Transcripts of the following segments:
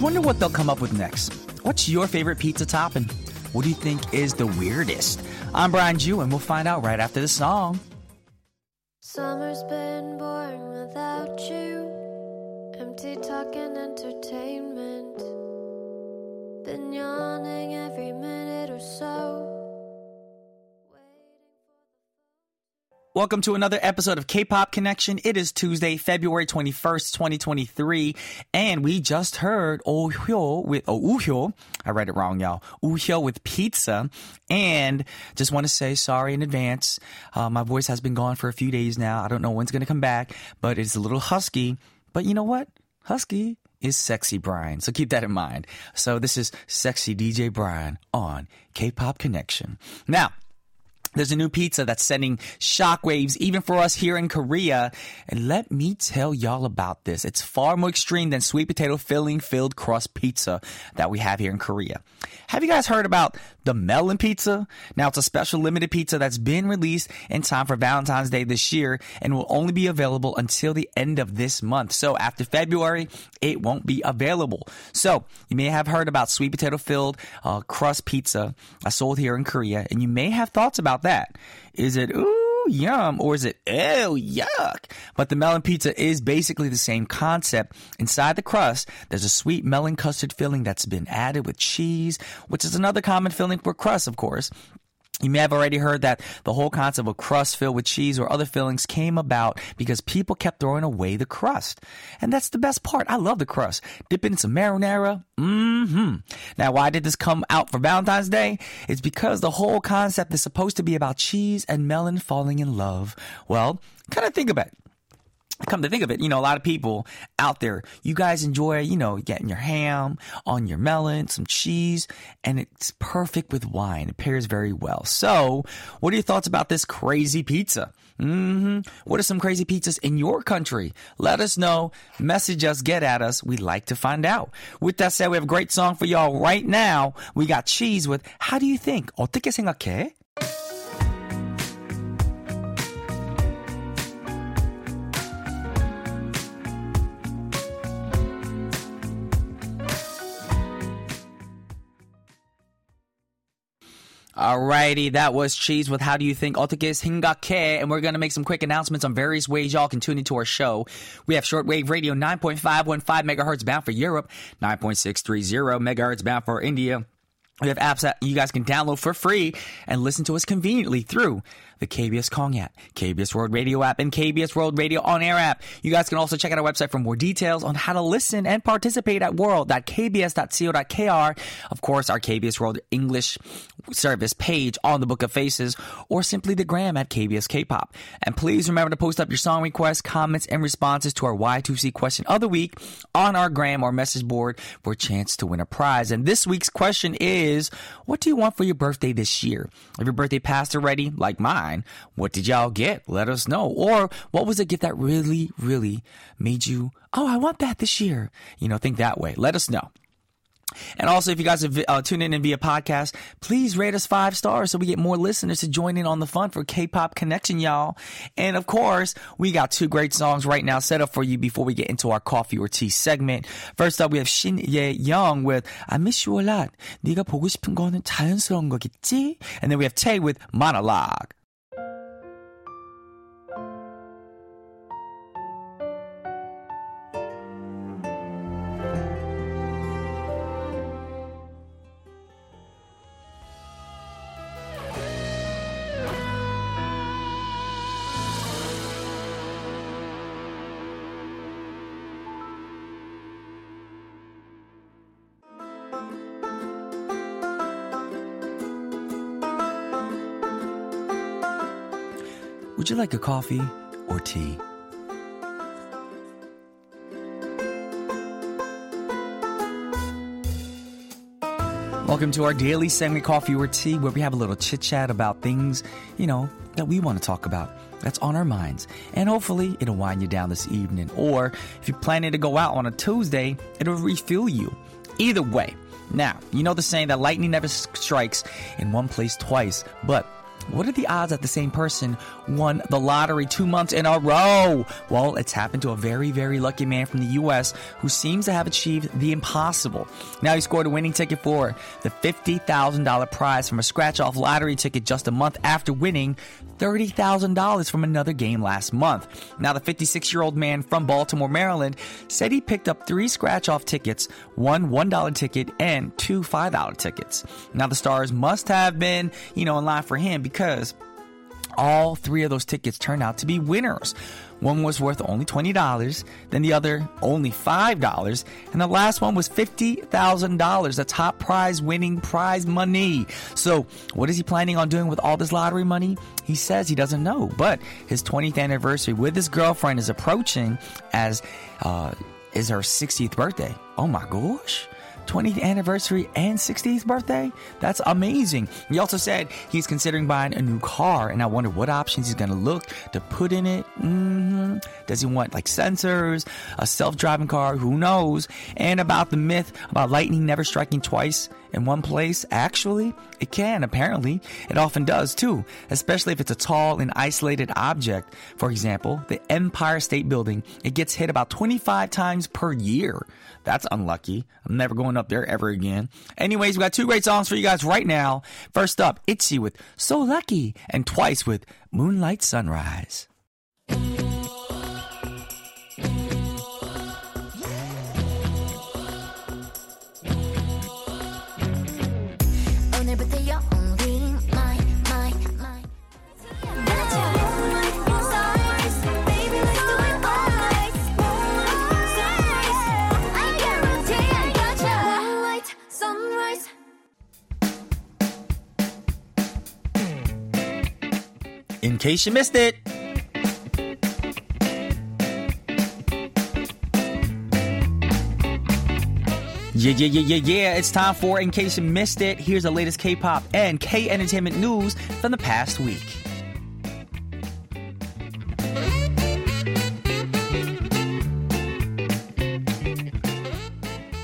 wonder what they'll come up with next. What's your favorite pizza topping? What do you think is the weirdest? I'm Brian Ju, and we'll find out right after the song. Summer's been boring without you. Empty talk and entertainment. Been yawning every minute or so. Welcome to another episode of K-Pop Connection. It is Tuesday, February 21st, 2023, and we just heard Oh Hyo with Oh Uhyo. I read it wrong, y'all. Uhyo with pizza, and just want to say sorry in advance. Uh, my voice has been gone for a few days now. I don't know when's gonna come back, but it's a little husky. But you know what? Husky is sexy Brian. So keep that in mind. So this is sexy DJ Brian on K-Pop Connection. Now, there's a new pizza that's sending shockwaves even for us here in Korea. And let me tell y'all about this. It's far more extreme than sweet potato filling filled crust pizza that we have here in Korea. Have you guys heard about the melon pizza? Now it's a special limited pizza that's been released in time for Valentine's Day this year and will only be available until the end of this month. So after February, it won't be available. So you may have heard about sweet potato filled uh, crust pizza I sold here in Korea and you may have thoughts about that. Is it, ooh, yum, or is it, ew, yuck? But the melon pizza is basically the same concept. Inside the crust, there's a sweet melon custard filling that's been added with cheese, which is another common filling for crust, of course. You may have already heard that the whole concept of a crust filled with cheese or other fillings came about because people kept throwing away the crust. And that's the best part. I love the crust. Dip it in some marinara. Mm-hmm. Now, why did this come out for Valentine's Day? It's because the whole concept is supposed to be about cheese and melon falling in love. Well, kind of think about it come to think of it, you know, a lot of people out there, you guys enjoy, you know, getting your ham on your melon, some cheese, and it's perfect with wine. It pairs very well. So, what are your thoughts about this crazy pizza? Mm-hmm. What are some crazy pizzas in your country? Let us know. Message us, get at us. We'd like to find out. With that said, we have a great song for y'all right now. We got Cheeze with How Do You Think? 어떻게 생각해? Alrighty, that was Cheeze with How Do You Think Otakis Hingake, and we're going to make some quick announcements on various ways y'all can tune into our show. We have shortwave radio 9.515 megahertz bound for Europe, 9.630 megahertz bound for India. We have apps that you guys can download for free and listen to us conveniently through the KBS Kong app, KBS World Radio app, and KBS World Radio On Air app. You guys can also check out our website for more details on how to listen and participate at world.kbs.co.kr. Of course, our KBS World English service page on the Book of Faces, or simply the gram at KBS K-pop. And please remember to post up your song requests, comments, and responses to our Y2C question of the week on our gram or message board for a chance to win a prize. And this week's question is, what do you want for your birthday this year? If your birthday passed already, like mine, what did y'all get? Let us know. Or what was a gift that really, really made you, oh, I want that this year? You know, think that way. Let us know. And also, if you guys have uh, tuned in and via podcast, please rate us five stars so we get more listeners to join in on the fun for K-pop connection, y'all. And of course, we got two great songs right now set up for you before we get into our coffee or tea segment. First up, we have Shin Ye Young with "I Miss You a Lot." 보고 싶은 거는 자연스러운 거겠지? And then we have Tei with Monologue. Would you like a coffee or tea? Welcome to our daily segment, Coffee or Tea, where we have a little chit chat about things, you know, that we want to talk about. That's on our minds. And hopefully, it'll wind you down this evening. Or if you're planning to go out on a Tuesday, it'll refuel you. Either way. Now, you know the saying that lightning never strikes in one place twice, but What are the odds that the same person won the lottery two months in a row? Well, it's happened to a very, very lucky man from the U.S. who seems to have achieved the impossible. Now he scored a winning ticket for the $50,000 prize from a scratch off lottery ticket just a month after winning $30,000 from another game last month. Now, the 56 year old man from Baltimore, Maryland said he picked up three scratch off tickets, one $1 ticket, and two $5 tickets. Now, the stars must have been, you know, in line for him because all three of those tickets turned out to be winners. One was worth only $20, then the other only $5, and the last one was $50,000, the top prize winning prize money. So, what is he planning on doing with all this lottery money? He says he doesn't know, but his 20th anniversary with his girlfriend is approaching as uh, is her 60th birthday. Oh my gosh. 20th anniversary and 60th birthday? That's amazing. He also said he's considering buying a new car, and I wonder what options he's going to look to put in it. Mm-hmm. Does he want like sensors, a self driving car? Who knows? And about the myth about lightning never striking twice in one place. Actually, it can, apparently. It often does too, especially if it's a tall and isolated object. For example, the Empire State Building, it gets hit about 25 times per year. That's unlucky. I'm never going up there ever again. Anyways, we got two great songs for you guys right now. First up, Itzy with So Lucky, and twice with Moonlight Sunrise. In case you missed it. Yeah, yeah, yeah, yeah, yeah. It's time for In Case You Missed It. Here's the latest K pop and K entertainment news from the past week.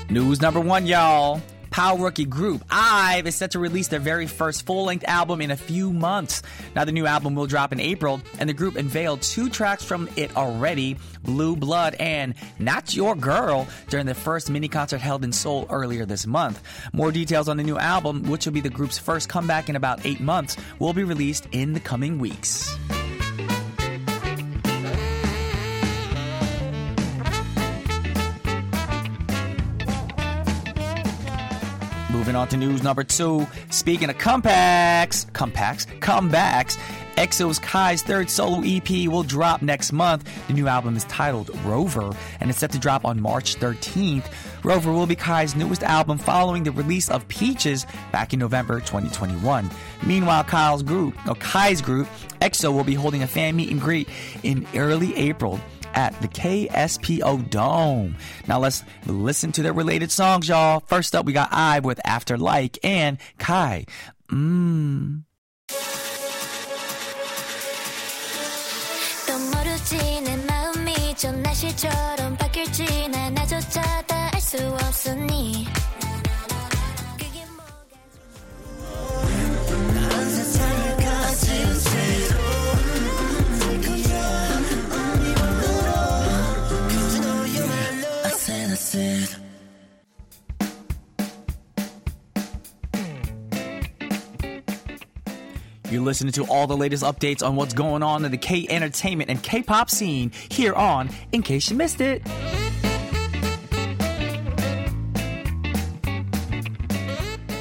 News number one, y'all. Power Rookie Group, IVE, is set to release their very first full length album in a few months. Now, the new album will drop in April, and the group unveiled two tracks from it already Blue Blood and Not Your Girl during the first mini concert held in Seoul earlier this month. More details on the new album, which will be the group's first comeback in about eight months, will be released in the coming weeks. Moving on to news number two. Speaking of comebacks, comebacks, comebacks, EXO's Kai's third solo EP will drop next month. The new album is titled Rover and it's set to drop on March 13th. Rover will be Kai's newest album following the release of Peaches back in November 2021. Meanwhile, Kyle's group, or Kai's group, EXO will be holding a fan meet and greet in early April at the KSPO Dome. Now let's listen to their related songs, y'all. First up, we got IVE with After Like and Kai. Mmm. 또 모르지 내 마음이 전 날씨처럼 바뀔지 나조차 다 알 수 없으니 listening to all the latest updates on what's going on in the K entertainment and K pop scene here on In Case You Missed It.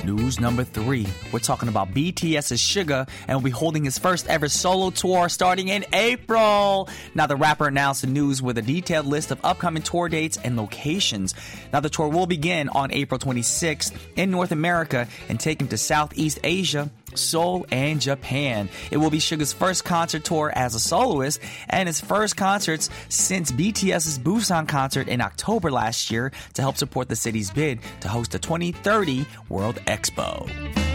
News number three. We're talking about BTS's Suga and will be holding his first ever solo tour starting in April. Now, the rapper announced the news with a detailed list of upcoming tour dates and locations. Now, the tour will begin on April 26th in North America and take him to Southeast Asia. Seoul and Japan. It will be Suga's first concert tour as a soloist and his first concerts since BTS's Busan concert in October last year to help support the city's bid to host the 2030 World Expo.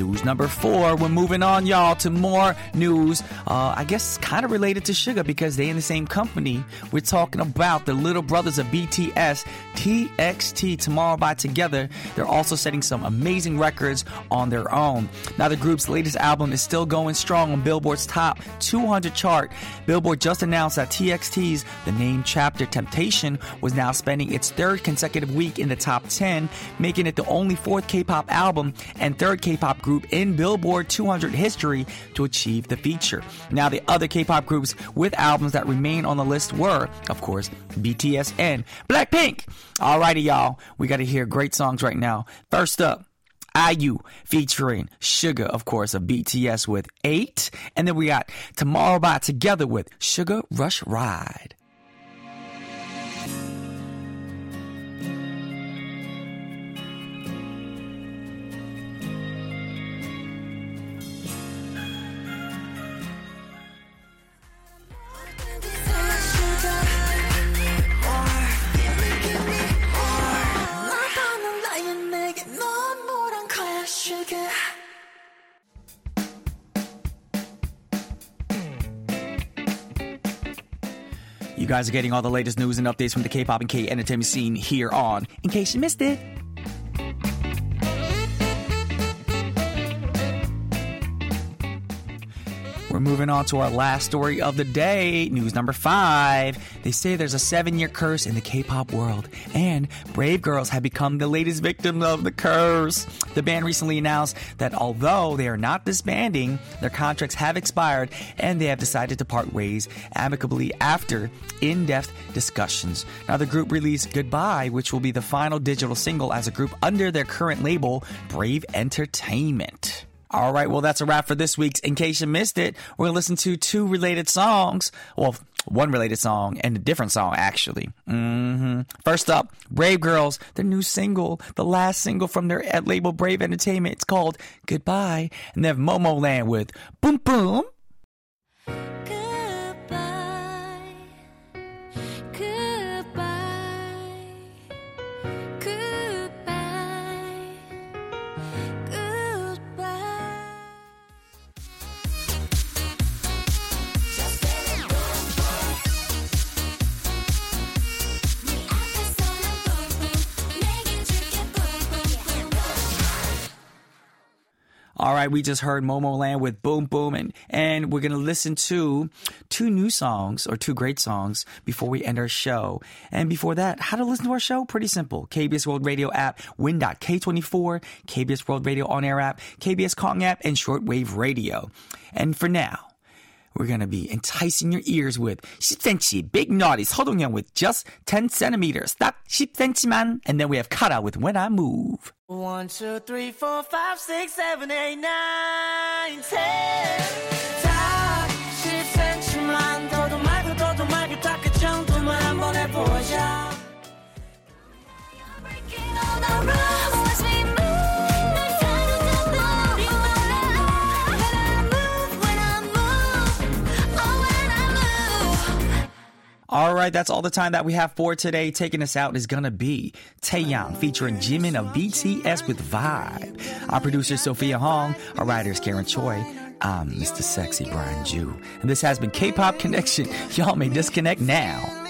News number four. We're moving on, y'all, to more news. Uh, I guess kind of related to Suga because they're in the same company. We're talking about the little brothers of BTS, TXT, Tomorrow by Together. They're also setting some amazing records on their own. Now, the group's latest album is still going strong on Billboard's top 200 chart. Billboard just announced that TXT's The Name Chapter Temptation was now spending its third consecutive week in the top 10, making it the only fourth K-pop album and third K-pop group in Billboard 200 history to achieve the feature. Now, the other K-pop groups with albums that remain on the list were, of course, BTS and Blackpink. Alrighty, y'all, we got to hear great songs right now. First up. IU featuring Suga, of course, of BTS with 8. And then we got Tomorrow by Together with Sugar Rush Ride. Guys are getting all the latest news and updates from the K-pop and K-entertainment scene here on In Case You Missed It. We're moving on to our last story of the day. News number five. They say there's a seven year curse in the K pop world, and Brave Girls have become the latest victim of the curse. The band recently announced that although they are not disbanding, their contracts have expired and they have decided to part ways amicably after in depth discussions. Now, the group released Goodbye, which will be the final digital single as a group under their current label, Brave Entertainment. All right, well, that's a wrap for this week's. In case you missed it, we're going to listen to two related songs. Well, one related song and a different song, actually. hmm First up, Brave Girls, their new single, the last single from their label Brave Entertainment. It's called Goodbye. And they have Momoland with Boom Boom. Goodbye. All right, we just heard Momoland with Boom Boom, and, and we're going to listen to two new songs or two great songs before we end our show. And before that, how to listen to our show? Pretty simple. KBS World Radio app, Win.K24, KBS World Radio On Air app, KBS Kong app, and Shortwave Radio. And for now, we're going to be enticing your ears with. 10cm Big Naughties 허동영 with just 10 centimeters. 딱 10cm만. And then we have Kara with When I Move. 1, 2, 3, 4, 5, 6, 7, 8, 9, 10 다 10cm만 더도 말고 더도 말고 딱그 정도만 한번 해보자. All right, that's all the time that we have for today. Taking us out is gonna be Taeyang featuring Jimin of BTS with Vibe. Our producer Sophia Hong, our writer is Karen Choi. I'm Mr. Sexy Brian Ju, and this has been K-pop Connection. Y'all may disconnect now.